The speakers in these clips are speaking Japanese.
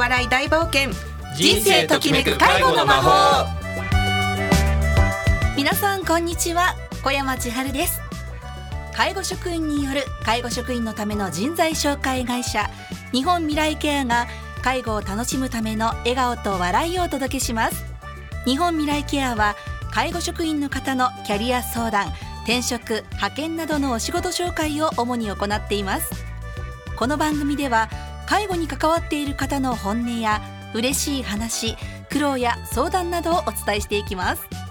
笑い大冒険。人生ときめく介護の魔法。皆さんこんにちは。小山千春です。介護職員による介護職員のための人材紹介会社。日本未来ケアが介護を楽しむための笑顔と笑いをお届けします。日本未来ケアは介護職員の方のキャリア相談転職派遣などのお仕事紹介を主に行っています。この番組では介護に関わっている方の本音や嬉しい話苦労や相談などをお伝えしていきます。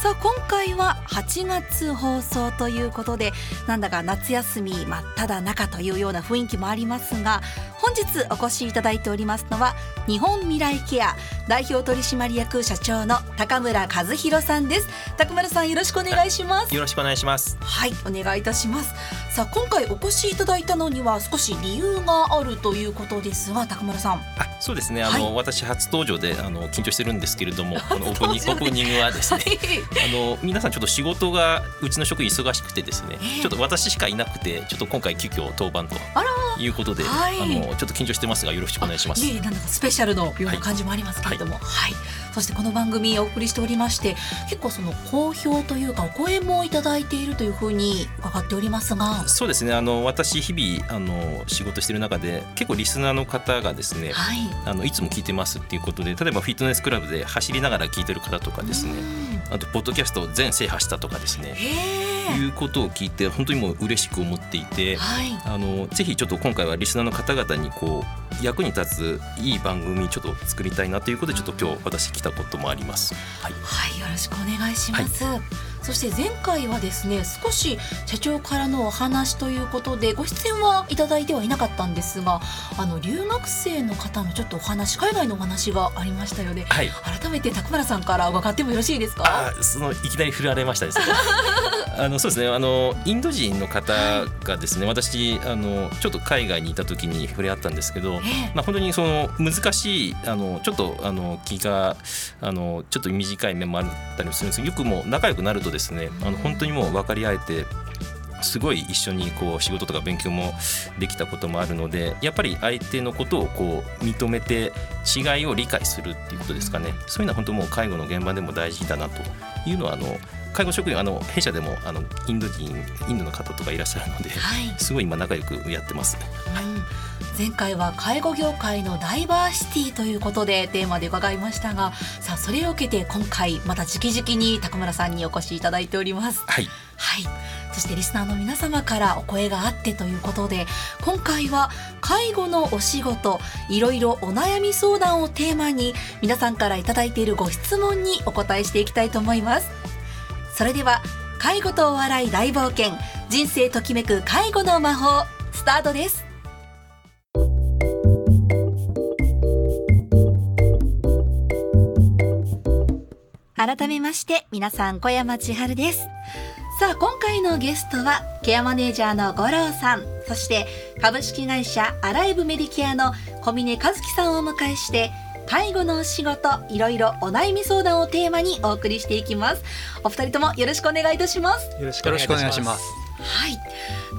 さあ今回は8月放送ということでなんだか夏休み真っ只中というような雰囲気もありますが本日お越しいただいておりますのは日本未来ケア代表取締役社長の高村和弘さんです。高村さんよろしくお願いします。よろしくお願いします。はいお願いいたします。さあ今回お越しいただいたのには少し理由があるということですが高村さん。あそうですね。あの、はい、私初登場であの緊張してるんですけれども このオープニングオープニングはですね、はい、あの皆さんちょっと仕事がうちの職員忙しくてですね、えー、ちょっと私しかいなくてちょっと今回急遽当番ということであのちょっと緊張してますがよろしくお願いします。いえなんだかスペシャルのような感じもありますけれども、はい、はい、そしてこの番組お送りしておりまして結構その好評というかお声もいただいているというふうに伺っておりますが。そうですね。あの私日々あの仕事している中で結構リスナーの方がですね、はい、あのいつも聞いてますっていうことで例えばフィットネスクラブで走りながら聞いてる方とかですね。あとポッドキャスト全制覇したとかですね。いうことを聞いて本当にもう嬉しく思っていて、はい、あのぜひちょっと今回はリスナーの方々にこう役に立ついい番組ちょっと作りたいなということでちょっと今日私来たこともあります。はい、はい、よろしくお願いします。はいそして前回はですね少し社長からのお話ということでご出演はいただいてはいなかったんですがあの留学生の方のちょっとお話海外のお話がありましたよね、はい、改めて高村さんから伺ってもよろしいですか？そのいきなり振られましたですね あのそうですね。あのインド人の方がですね、はい、私あのちょっと海外にいた時に触れ合ったんですけど、えー、まあ本当にその難しいあのちょっとあの気があのちょっと短い面もあったりするんですけどよくもう仲良くなるとですねあの本当にもう分かり合えてすごい一緒にこう仕事とか勉強もできたこともあるのでやっぱり相手のことをこう認めて違いを理解するっていうことですかね。そういうのは本当もう介護の現場でも大事だなというのはあの介護職員あの弊社でもあのインド人インドの方とかいらっしゃるので、はい、すごい今仲良くやってます。うん前回は介護業界のダイバーシティということでテーマで伺いましたがさあそれを受けて今回また直々に高村さんにお越しいただいております。はい、はい。そしてリスナーの皆様からお声があってということで今回は介護のお仕事いろいろお悩み相談をテーマに皆さんから頂いているご質問にお答えしていきたいと思います。それでは介護とお笑い大冒険人生ときめく介護の魔法スタートです改めまして皆さん小山千春です。さあ今回のゲストはケアマネージャーの五郎さん。そして株式会社アライブメディケアの小峰和樹さんをお迎えして介護のお仕事いろいろお悩み相談をテーマにお送りしていきます。お二人ともよろしくお願いいたします。よろしくお願いします。はい。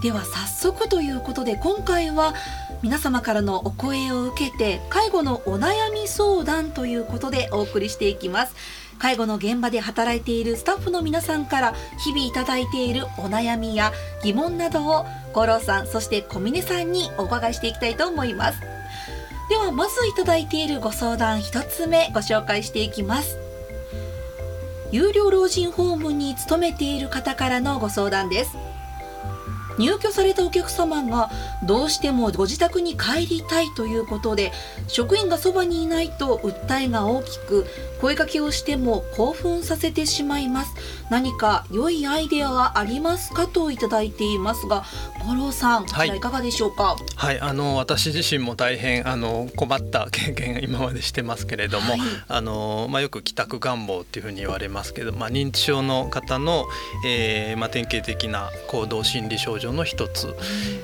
では早速ということで今回は皆様からのお声を受けて介護のお悩み相談ということでお送りしていきます介護の現場で働いているスタッフの皆さんから日々いただいているお悩みや疑問などを五郎さんそして小峰さんにお伺いしていきたいと思います。ではまずいただいているご相談1つ目ご紹介していきます。有料老人ホームに勤めている方からのご相談です。入居されたお客様がどうしてもご自宅に帰りたいということで職員がそばにいないと訴えが大きく声かけをしても興奮させてしまいます。何か良いアイデアはありますかといただいていますが五郎さん、はい、いかがでしょうか？はいあの私自身も大変あの困った経験今までしてますけれども、はい、あのまあ、よく帰宅願望っていうふうに言われますけど、まあ、認知症の方の、えーまあ、典型的な行動心理症状の一つ、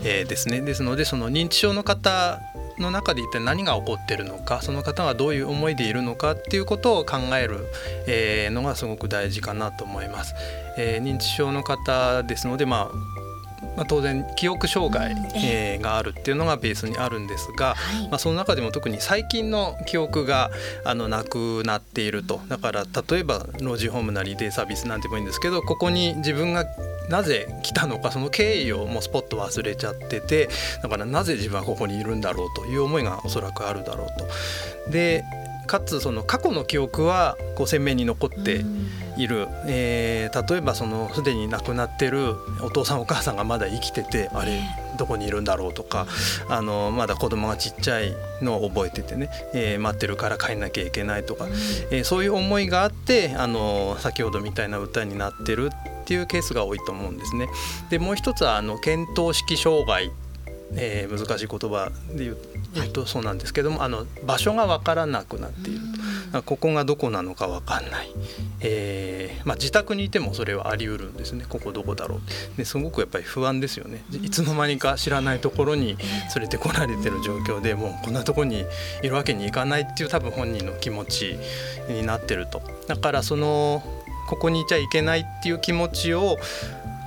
えー、ですね。ですのでその認知症の方の中で一体何が起こってるのかその方がどういう思いでいるのかっていうことを考える、えー、のがすごく大事かなと思います。えー、認知症の方ですので、まあまあ、当然記憶障害、えー、があるっていうのがベースにあるんですが、まあ、その中でも特に最近の記憶があのなくなっていると。だから例えば老人ホームなりデイサービスなんてもいいんですけどここに自分がなぜ来たのかその経緯をもうスポット忘れちゃっててだからなぜ自分はここにいるんだろうという思いがおそらくあるだろうと。でかつその過去の記憶はこう鮮明に残っている、えー、例えばそのすでに亡くなってるお父さんお母さんがまだ生きててあれどこにいるんだろうとかあのまだ子供がちっちゃいのを覚えててね、えー、待ってるから帰んなきゃいけないとか、えー、そういう思いがあってあの先ほどみたいな歌になってるっていうケースが多いと思うんですね。でもう一つはあの見当式障害。えー、難しい言葉で言うとそうなんですけどもあの場所が分からなくなっている。とここがどこなのか分かんない、えーまあ、自宅にいてもそれはあり得るんですね。ここどこだろう。ですごくやっぱり不安ですよね。いつの間にか知らないところに連れてこられてる状況でもうこんなとこにいるわけにいかないっていう多分本人の気持ちになってると。だからそのここにいちゃいけないっていう気持ちを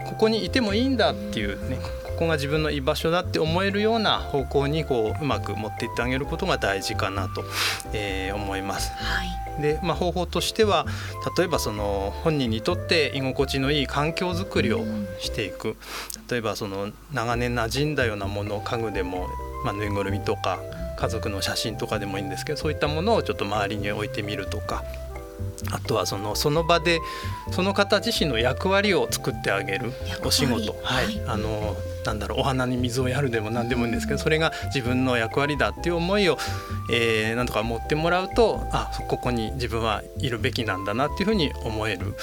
ここにいてもいいんだっていうねこが自分の居場所だって思えるような方向にこううまく持っていってあげることが大事かなと、えー、思います。はい。でまあ、方法としては例えばその本人にとって居心地のいい環境づくりをしていく。例えばその長年馴染んだようなもの家具でも、まあ、ぬいぐるみとか家族の写真とかでもいいんですけどそういったものをちょっと周りに置いてみるとかあとはそのその場でその方自身の役割を作ってあげるお仕事、はい、はい、あのなんだろうお花に水をやるでも何でもいいんですけどそれが自分の役割だっていう思いを、えー、なんとか持ってもらうとあここに自分はいるべきなんだなっていうふうに思える。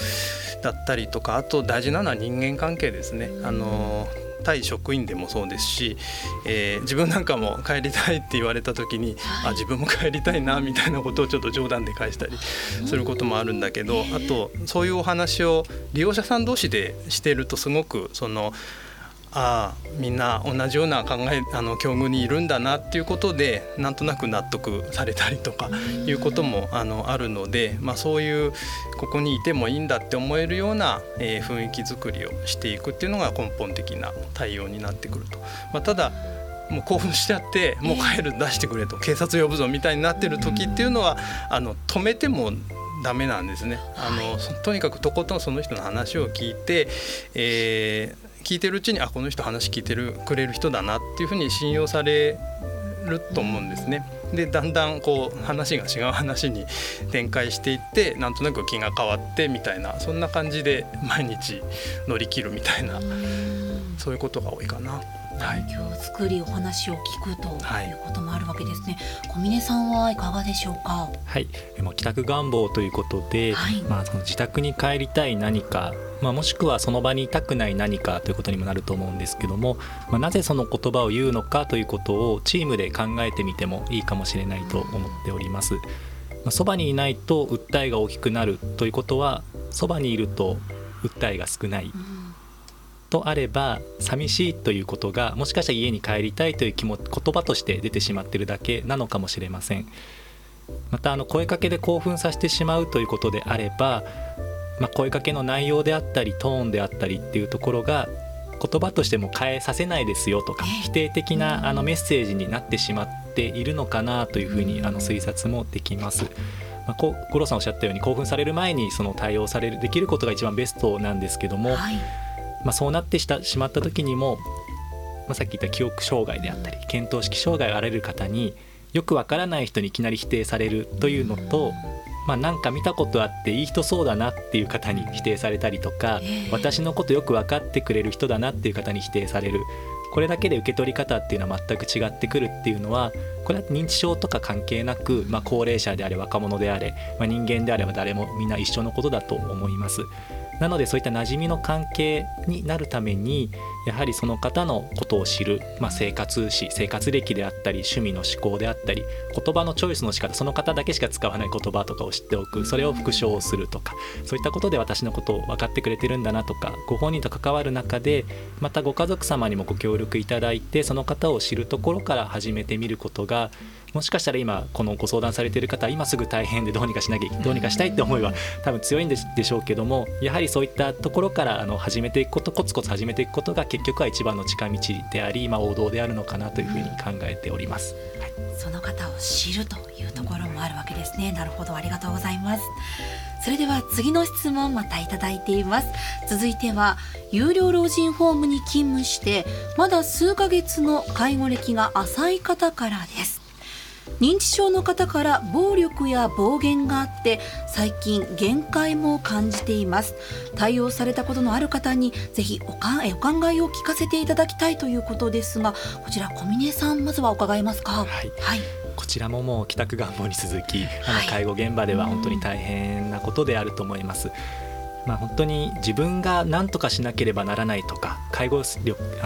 だったりとかあと大事なのは人間関係ですね。あの対職員でもそうですし、えー、自分なんかも帰りたいって言われた時に、はい、あ自分も帰りたいなみたいなことをちょっと冗談で返したりすることもあるんだけど、あとそういうお話を利用者さん同士でしてるとすごくその。ああみんな同じような考えあの境遇にいるんだなっていうことでなんとなく納得されたりとかいうこともあのあるので、まあ、そういうここにいてもいいんだって思えるような、えー、雰囲気づくりをしていくっていうのが根本的な対応になってくると。まあ、ただもう興奮しちゃってもう帰る出してくれと 警察呼ぶぞみたいになってる時っていうのはあの止めてもダメなんですねあのとにかくとことんその人の話を聞いて、えー、聞いてるうちにあこの人話聞いてるくれる人だなっていうふうに信用されると思うんですね。でだんだんこう話が違う話に展開していってなんとなく気が変わってみたいなそんな感じで毎日乗り切るみたいなそういうことが多いかな。環境づくりお話を聞くとい。うこともあるわけですね、はい、小峰さんはい。かがでしょうかはい。もう帰宅願望ということで、はい、まあその自宅に帰りたい何かまあ、もしくはその場にいたくない何かということにもなると思うんですけども、まあ、なぜその言葉を言うのかということをチームで考えてみてもいいかもしれないと思っております。まあ、そばにいないと訴えが大きくなるということはそばにいると訴えが少ない。とあれば寂しいということがもしかしたら家に帰りたいという気も言葉として出てしまってるだけなのかもしれません。またあの声かけで興奮させてしまうということであれば、まあ、声かけの内容であったりトーンであったりっていうところが言葉としても変えさせないですよとか否定的なあのメッセージになってしまっているのかなというふうにあの推察もできます。まあ、五郎さんおっしゃったように興奮される前にその対応されるできることが一番ベストなんですけども、はいまあ、そうなってしたしまった時にも、まあ、さっき言った記憶障害であったり見当識障害があられる方によくわからない人にいきなり否定されるというのと、まあ、なんか見たことあっていい人そうだなっていう方に否定されたりとか私のことよく分かってくれる人だなっていう方に否定されるこれだけで受け取り方っていうのは全く違ってくるっていうのはこれは認知症とか関係なく、まあ、高齢者であれ若者であれ、まあ、人間であれば誰もみんな一緒のことだと思います。なのでそういった馴染みの関係になるためにやはりその方のことを知る、まあ、生活史生活歴であったり趣味の思考であったり言葉のチョイスの仕方その方だけしか使わない言葉とかを知っておくそれを復唱するとかそういったことで私のことを分かってくれてるんだなとかご本人と関わる中でまたご家族様にもご協力いただいてその方を知るところから始めてみることがもしかしたら今このご相談されている方今すぐ大変でどうにかしなきゃどうにかしたいって思いは多分強いんでしょうけどもやはりそういったところからあの始めていくことコツコツ始めていくことが結結局は一番の近道であり、まあ、王道であるのかなというふうに考えております。はい、その方を知るというところもあるわけですね。なるほどありがとうございます。それでは次の質問またいただいています続いては有料老人ホームに勤務してまだ数ヶ月の介護歴が浅い方からです認知症の方から暴力や暴言があって最近限界も感じています。対応されたことのある方にぜひおかお考えを聞かせていただきたいということですがこちら小峰さんまずは伺えますか？はい、はい。こちらももう帰宅願望に続き、あの介護現場では本当に大変なことであると思います。まあ、本当に自分が何とかしなければならないとか介護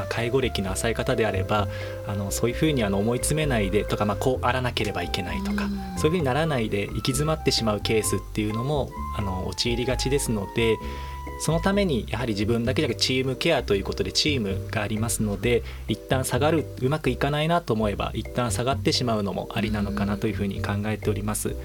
介護歴の浅い方であればあのそういうふうにあの思い詰めないでとか、まあ、こうあらなければいけないとか、そういうふうにならないで行き詰まってしまうケースっていうのもあの陥りがちですので。そのためにやはり自分だけじゃなくチームケアということでチームがありますので一旦下がるうまくいかないなと思えば一旦下がってしまうのもありなのかなというふうに考えております。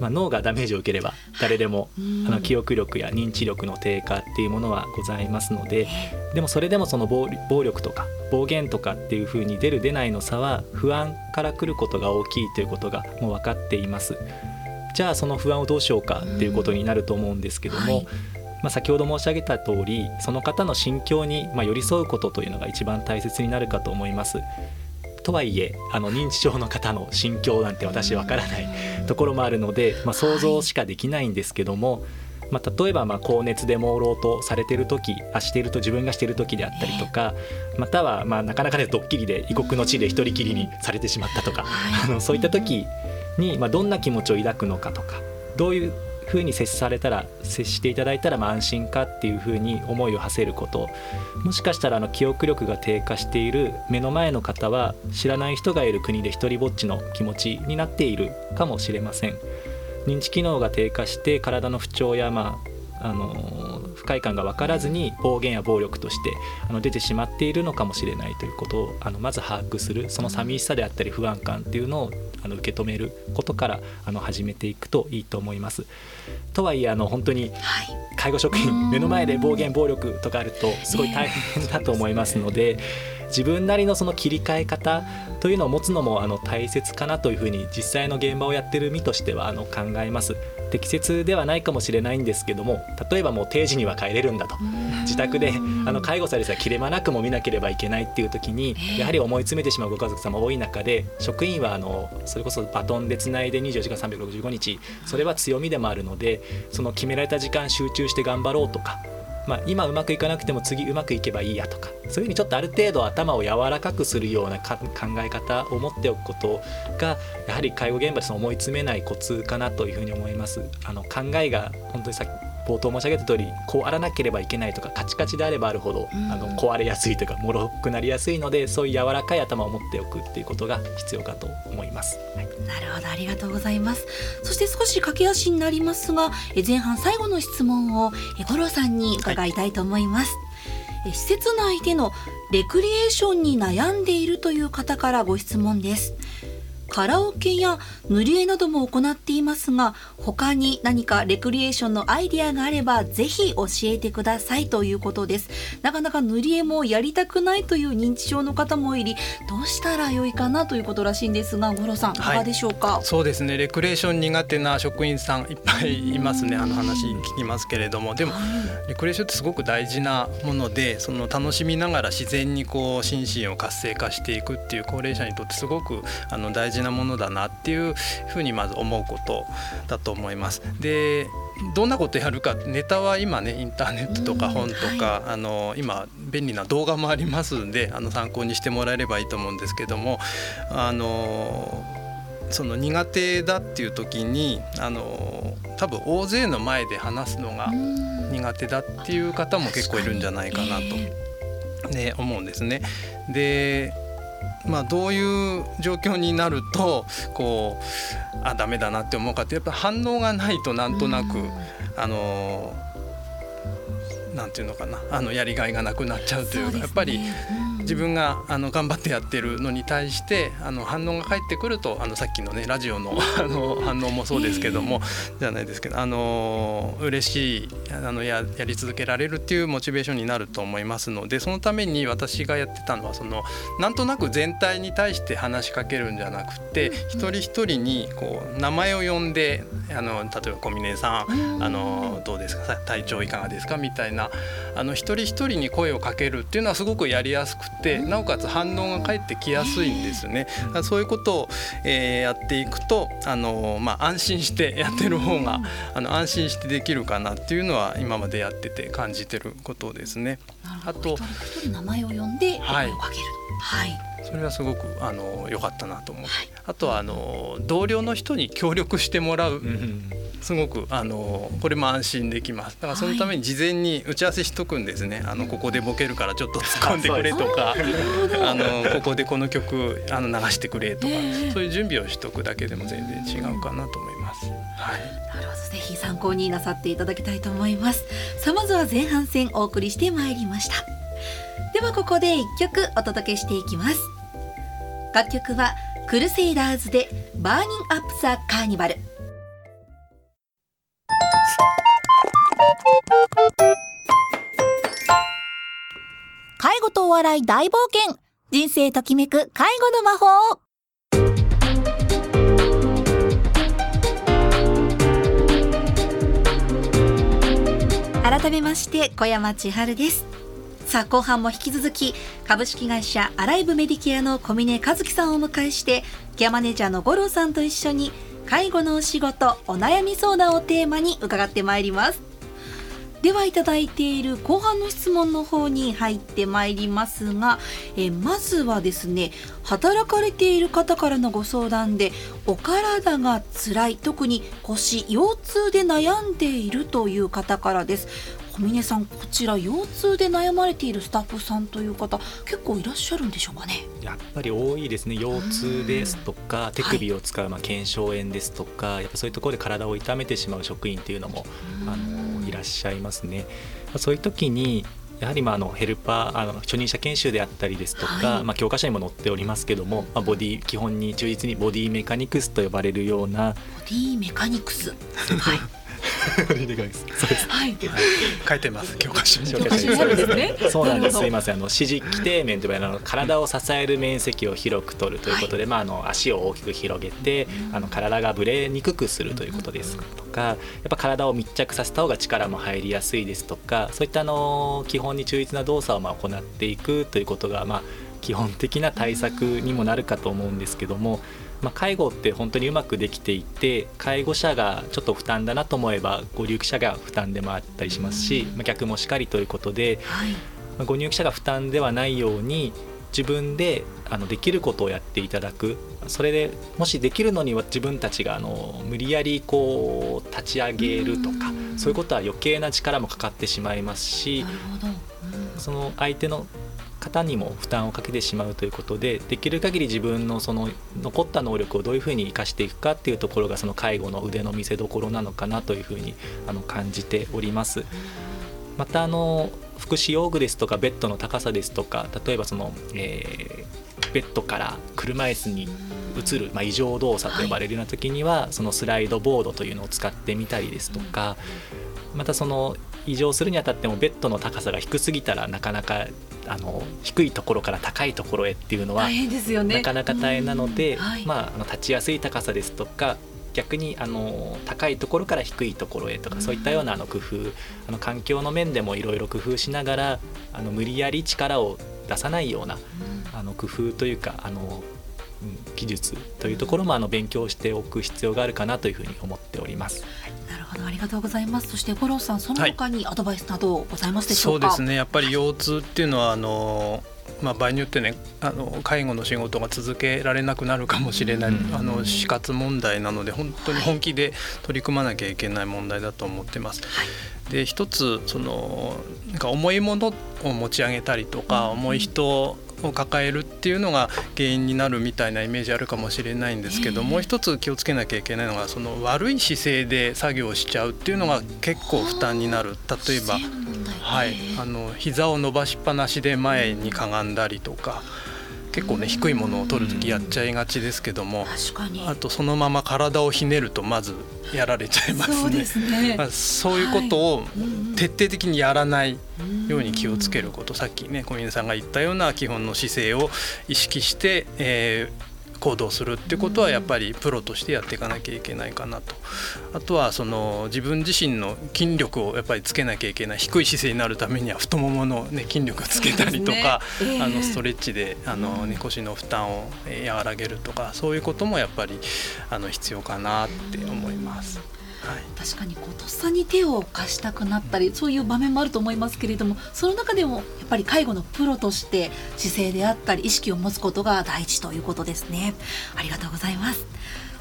まあ、脳がダメージを受ければ誰でもあの記憶力や認知力の低下っていうものはございますのででもそれでもその暴力とか暴言とかっていうふうに出る出ないの差は不安から来ることが大きいということがもう分かっています。じゃあその不安をどうしようかっていうことになると思うんですけども、はい、まあ、先ほど申し上げた通りその方の心境にま寄り添うことというのが一番大切になるかと思います。とはいえあの認知症の方の心境なんて私わからないところもあるので、まあ、想像しかできないんですけども、まあ、例えばま高熱で朦朧とされてる時あしていると自分がしている時であったりとかまたはまなかなかねドッキリで異国の地で一人きりにされてしまったとかあのそういった時にまどんな気持ちを抱くのかとかどういうふうに接されたら接していただいたらま安心かっていうふうに思いを馳せることもしかしたらあの記憶力が低下している目の前の方は知らない人がいる国で一りぼっちの気持ちになっているかもしれません認知機能が低下して体の不調やまああの不快感が分からずに暴言や暴力としてあの出てしまっているのかもしれないということをあのまず把握するその寂しさであったり不安感っていうのをあの受け止めることからあの始めていくといいと思います。とはいえあの本当に介護職員目の前で暴言暴力とかあるとすごい大変だと思いますので。自分なりのその切り替え方というのを持つのもあの大切かなというふうに実際の現場をやってる身としてはあの考えます。適切ではないかもしれないんですけども例えばもう定時には帰れるんだと。自宅であの介護されてた切れ間なくも見なければいけないっていう時にやはり思い詰めてしまうご家族様多い中で職員はあのそれこそバトンでつないで24時間365日それは強みでもあるのでその決められた時間集中して頑張ろうとかまあ、今うまくいかなくても次うまくいけばいいやとかそういうふうにちょっとある程度頭を柔らかくするような考え方を持っておくことがやはり介護現場で思い詰めないコツかなというふうに思います。あの考えが本当に冒頭申し上げた通りこうあらなければいけないとかカチカチであればあるほど、あの壊れやすいというかもろくなりやすいのでそういう柔らかい頭を持っておくっていうことが必要かと思います。はい、なるほどありがとうございます。そして少し駆け足になりますが前半最後の質問を五郎さんに伺いたいと思います。はい、施設内でのレクリエーションに悩んでいるという方からご質問です。カラオケや塗り絵なども行っていますが他に何かレクリエーションのアイデアがあればぜひ教えてくださいということです。なかなか塗り絵もやりたくないという認知症の方もいりどうしたらよいかなということらしいんですが五郎さんい。かがでしょうか、はい、そうですね。レクリエーション苦手な職員さんいっぱいいますね。あの話聞きますけれども。でも、レクリエーションってすごく大事なものでその楽しみながら自然にこう心身を活性化していくっていう高齢者にとってすごくあの大事ななものだなっていうふうにまず思うことだと思います。でどんなことやるかネタは今ねインターネットとか本とか、はい、あの今便利な動画もありますんであの参考にしてもらえればいいと思うんですけどもあのその苦手だっていう時にあの多分大勢の前で話すのが苦手だっていう方も結構いるんじゃないかなと、ね、思うんですね。でまあ、どういう状況になるとこうあダメだなって思うかってやっぱ反応がないとなんとなく、あのなんていうのかなあのやりがいがなくなっちゃうというか、やっぱり自分があの頑張ってやってるのに対してあの反応が返ってくるとあのさっきのねラジオの あの反応もそうですけども、じゃないですけどあの嬉しいあのややり続けられるっていうモチベーションになると思いますのでそのために私がやってたのはそのなんとなく全体に対して話しかけるんじゃなくて一人一人にこう名前を呼んであの例えば小峰さんあのどうですか体調いかがですかみたいなあの一人一人に声をかけるっていうのはすごくやりやすくてなおかつ反応が返ってきやすいんですね。そういうことを、えー、やっていくとあの、まあ、安心してやってる方があの安心してできるかなっていうのは今までやってて感じてることですね。あと名前を呼んで声をかける。はい、はい。それはすごくあの良かったなと思って、はい、あとはあの同僚の人に協力してもらう、すごくあのこれも安心できます。だからそのために事前に打ち合わせしとくんですね、あのここでボケるからちょっと突っ込んでくれとかあのここでこの曲あの流してくれとか、そういう準備をしとくだけでも全然違うかなと思います。はい、なるほど。ぜひ参考になさっていただきたいと思います。さあまずは前半戦お送りしてまいりました。ではここで一曲お届けしていきます。楽曲はクルセイダーズでバーニンアップザカーニバル介護とお笑い大冒険。人生ときめく介護の魔法改めまして小山千春です。さあ後半も引き続き株式会社アライブメディケアの小峰和樹さんをお迎えしてケアマネージャーの五郎さんと一緒に介護のお仕事お悩み相談をテーマに伺ってまいります。ではいただいている後半の質問の方に入ってまいりますがえまずはですね働かれている方からのご相談でお体が辛い特に腰腰痛で悩んでいるという方からです。小峰さんこちら腰痛で悩まれているスタッフさんという方結構いらっしゃるんでしょうかね？やっぱり多いですね。腰痛ですとか手首を使うまあ腱鞘炎ですとか、はい、やっぱそういうところで体を痛めてしまう職員っていうのもあのいらっしゃいますね。そういう時にやはりまああのヘルパーあの初任者研修であったりですとか、はい、まあ、教科書にも載っておりますけども、まあ、ボディ基本に忠実にボディメカニクスと呼ばれるようなボディメカニクス、はい そうです。はい。書いてます教科書に。教科書にそうですね。そうなんです。すみません。あの支持基底面というの体を支える面積を広く取るということで、まああの足を大きく広げて、あの体がぶれにくくするということですとか、やっぱ体を密着させた方が力も入りやすいですとか、そういったあの基本に忠実な動作をまあ行っていくということがまあ基本的な対策にもなるかと思うんですけども。まあ、介護って本当にうまくできていて介護者がちょっと負担だなと思えばご入居者が負担でもあったりしますし、まあ、逆もしかりということで、はい、まあ、ご入居者が負担ではないように自分であのできることをやっていただく。それでもしできるのには自分たちがあの無理やりこう立ち上げるとかそういうことは余計な力もかかってしまいますしその相手の方にも負担をかけてしまうということでできる限り自分のその残った能力をどういうふうに生かしていくかっていうところがその介護の腕の見せ所なのかなというふうにあの感じております。またあの福祉用具ですとかベッドの高さですとか例えばその、えー、ベッドから車椅子に移る、まあ、異常動作と呼ばれるような時には、はい、そのスライドボードというのを使ってみたりですとか、またその異常するにあたってもベッドの高さが低すぎたらなかなかあの低いところから高いところへっていうのは、ね、なかなか大変なので、はい、まあ、あの立ちやすい高さですとか逆にあの高いところから低いところへとかそういったようなあの工夫あの環境の面でもいろいろ工夫しながらあの無理やり力を出さないようなあの工夫というかあの技術というところもあの勉強しておく必要があるかなというふうに思っております。ありがとうございます。そして五郎さんその他にアドバイスなどございますでしょうか？はい、そうですねやっぱり腰痛っていうのはあのまあ、場合によってねあの介護の仕事が続けられなくなるかもしれない、うん、あの死活問題なので本当に本気で取り組まなきゃいけない問題だと思ってます。はい、で一つそのなんか重いものを持ち上げたりとか、重い人を抱えるっていうのが原因になるみたいなイメージあるかもしれないんですけど、もう一つ気をつけなきゃいけないのがその悪い姿勢で作業しちゃうっていうのが結構負担になる。例えばはい、あの膝を伸ばしっぱなしで前にかがんだりとか。結構ね低いものを取る時やっちゃいがちですけどもあとそのまま体をひねるとまずやられちゃいますね。そうね、まあ、そういうことを徹底的にやらないように気をつけること、さっきね小峰さんが言ったような基本の姿勢を意識して、えー、行動するってことはやっぱりプロとしてやっていかなきゃいけないかなと。あとはその自分自身の筋力をやっぱりつけなきゃいけない低い姿勢になるためには太ももの、ね、筋力をつけたりとか、ね。えー、あのストレッチであの、ね、腰の負担を和らげるとかそういうこともやっぱりあの必要かなって思います。はい、確かにこうとっさに手を貸したくなったりそういう場面もあると思いますけれどもその中でもやっぱり介護のプロとして姿勢であったり意識を持つことが大事ということですね。ありがとうございます。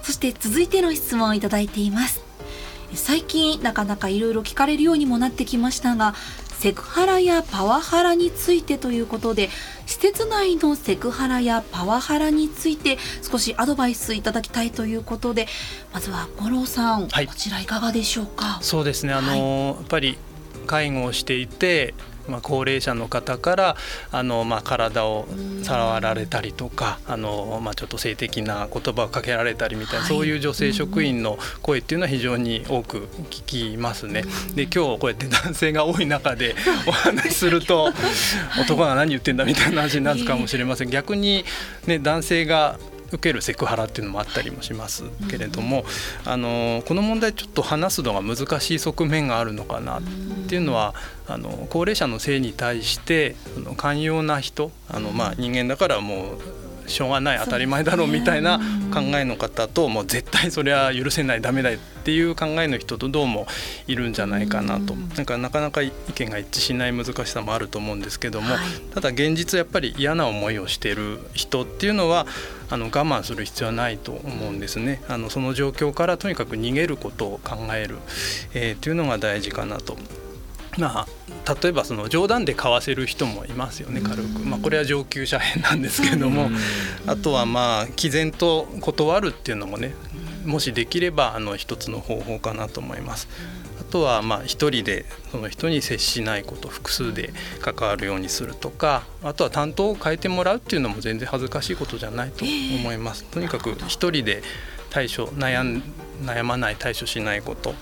そして続いての質問をいただいています。最近なかなかいろいろ聞かれるようにもなってきましたがセクハラやパワハラについてということで施設内のセクハラやパワハラについて少しアドバイスいただきたいということでまずは五郎さん、はい、こちらいかがでしょうか？そうですね。あの、はい、やっぱり介護をしていてまあ、高齢者の方からあの、まあ、体を触られたりとかあの、まあ、ちょっと性的な言葉をかけられたりみたいな、はい、そういう女性職員の声っていうのは非常に多く聞きますね。で今日こうやって男性が多い中でお話しすると男が何言ってんだみたいな話になるかもしれません。逆に、ね、男性が受けるセクハラっていうのもあったりもしますけれども、あのこの問題ちょっと話すのが難しい側面があるのかなっていうのはあの高齢者の性に対して寛容な人あの、まあ、人間だからもうしょうがない当たり前だろうみたいな考えの方ともう絶対それは許せないダメだっていう考えの人とどうもいるんじゃないかなと。なんかなかなか意見が一致しない難しさもあると思うんですけども、ただ現実やっぱり嫌な思いをしている人っていうのはあの我慢する必要はないと思うんですね。あのその状況からとにかく逃げることを考える、えー、というのが大事かなと。まあ、例えばその冗談で買わせる人もいますよね軽く、まあ、これは上級者編なんですけども。あとはまあ毅然と断るっていうのもねもしできればあの一つの方法かなと思います。あとはまあ一人でその人に接しないこと複数で関わるようにするとかあとは担当を変えてもらうっていうのも全然恥ずかしいことじゃないと思います。とにかく一人で対処悩ん悩まない対処しないこと、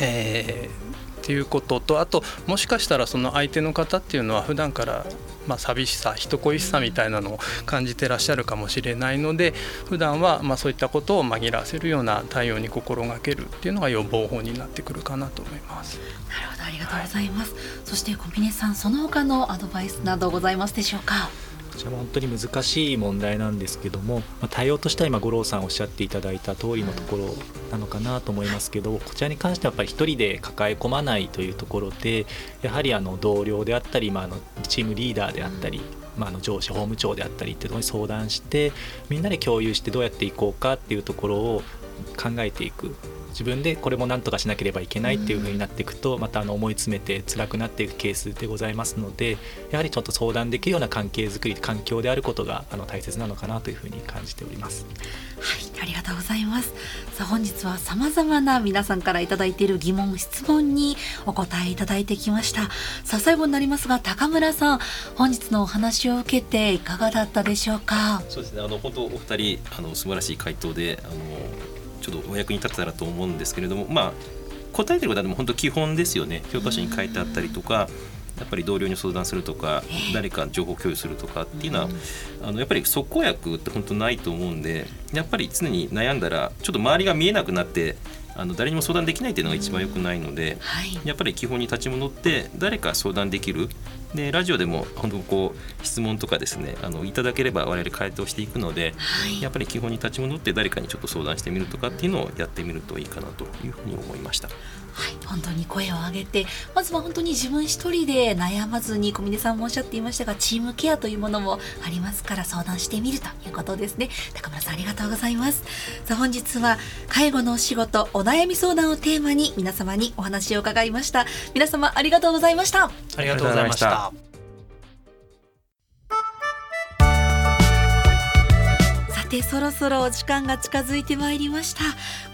えー、っていうこととあともしかしたらその相手の方っていうのは普段からまあ寂しさ人恋しさみたいなのを感じてらっしゃるかもしれないので普段はまあそういったことを紛らわせるような対応に心がけるっていうのが予防法になってくるかなと思います。なるほどありがとうございます、はい、そして小峰さんその他のアドバイスなどございますでしょうか？ちらも本当に難しい問題なんですけども、まあ、対応としては今五郎さんおっしゃっていただいた通りのところなのかなと思いますけどこちらに関してはやっぱり1人で抱え込まないというところでやはりあの同僚であったり、まあ、あのチームリーダーであったり、まあ、の上司法務長であったりっていうところに相談してみんなで共有してどうやっていこうかっていうところを考えていく自分でこれも何とかしなければいけないっていう風になっていくとまたあの思い詰めて辛くなっていくケースでございますのでやはりちょっと相談できるような関係づくり環境であることがあの大切なのかなというふうに感じております。はい、ありがとうございます。さあ本日は様々な皆さんからいただいている疑問質問にお答えいただいてきました。さあ最後になりますが高村さん本日のお話を受けていかがだったでしょうか？そうですねあの本当お二人あの素晴らしい回答であのちょっとお役に立てたらと思うんですけれどもまあ答えてることはでも本当基本ですよね。教科書に書いてあったりとか。やっぱり同僚に相談するとか誰か情報共有するとかっていうのはあのやっぱり速攻薬って本当ないと思うんでやっぱり常に悩んだらちょっと周りが見えなくなってあの誰にも相談できないっていうのが一番良くないので、やっぱり基本に立ち戻って誰か相談できるでラジオでも本当こう質問とかですねあのいただければ我々回答していくので、はい、やっぱり基本に立ち戻って誰かにちょっと相談してみるとかっていうのをやってみるといいかなというふうに思いました。はい、本当に声を上げてまずは本当に自分一人で悩まずに小峰さんもおっしゃっていましたがチームケアというものもありますから相談してみるということですね。高村さんありがとうございます。さあ本日は介護のお仕事お悩み相談をテーマに皆様にお話を伺いました。皆様ありがとうございました。ありがとうございました。てそろそろお時間が近づいてまいりました。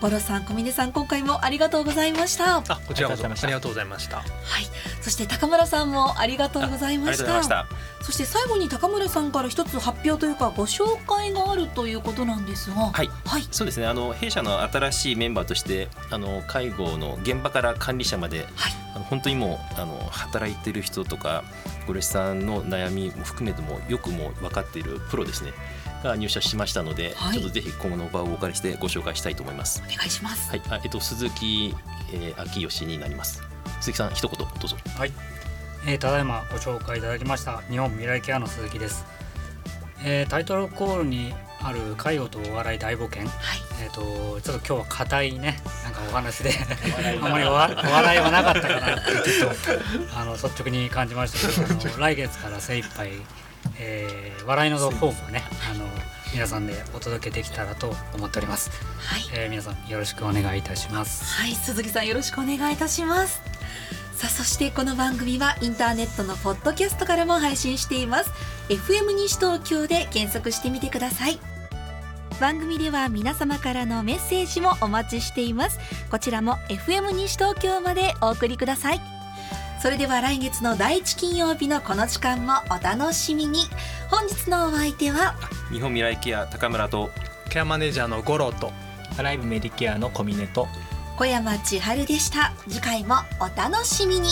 ボロさん小峰さん今回もありがとうございました。あこちらこそありがとうございました。はい。そして高村さんもありがとうございました。そして最後に高村さんから一つ発表というかご紹介があるということなんですが。はい、はい、そうですね。あの弊社の新しいメンバーとしてあの介護の現場から管理者まで、はい、あの本当にもうあの働いてる人とかご列さんの悩みも含めてもよくも分かっているプロですねが入社しましたので、はい、ちょっとぜひ今後の場をお借りしてご紹介したいと思います。お願いします。はい、あえっと鈴木、えー、秋吉になります。鈴木さん一言どうぞ。はい。えー、ただいまご紹介いただきました日本未来ケアの鈴木です。えー、タイトルコールにある介護とお笑い大冒険、はい、えっ、ー、とちょっと今日は硬いねなんかお話で あまりお笑いはなかったかなってちょっとあの率直に感じましたけど来月から精一杯えー、笑いのフォームをねあの皆さんでお届けできたらと思っております。はい、えー、皆さんよろしくお願いいたします。はい、鈴木さんよろしくお願いいたします。さあそしてこの番組はインターネットのポッドキャストからも配信しています FM 西東京で検索してみてください番組では皆様からのメッセージもお待ちしていますこちらも FM 西東京までお送りくださいそれでは来月の第一金曜日のこの時間もお楽しみに。本日のお相手は日本未来ケア高村とケアマネージャーの五郎とアライブメディケアの小峰と小山千春でした。次回もお楽しみに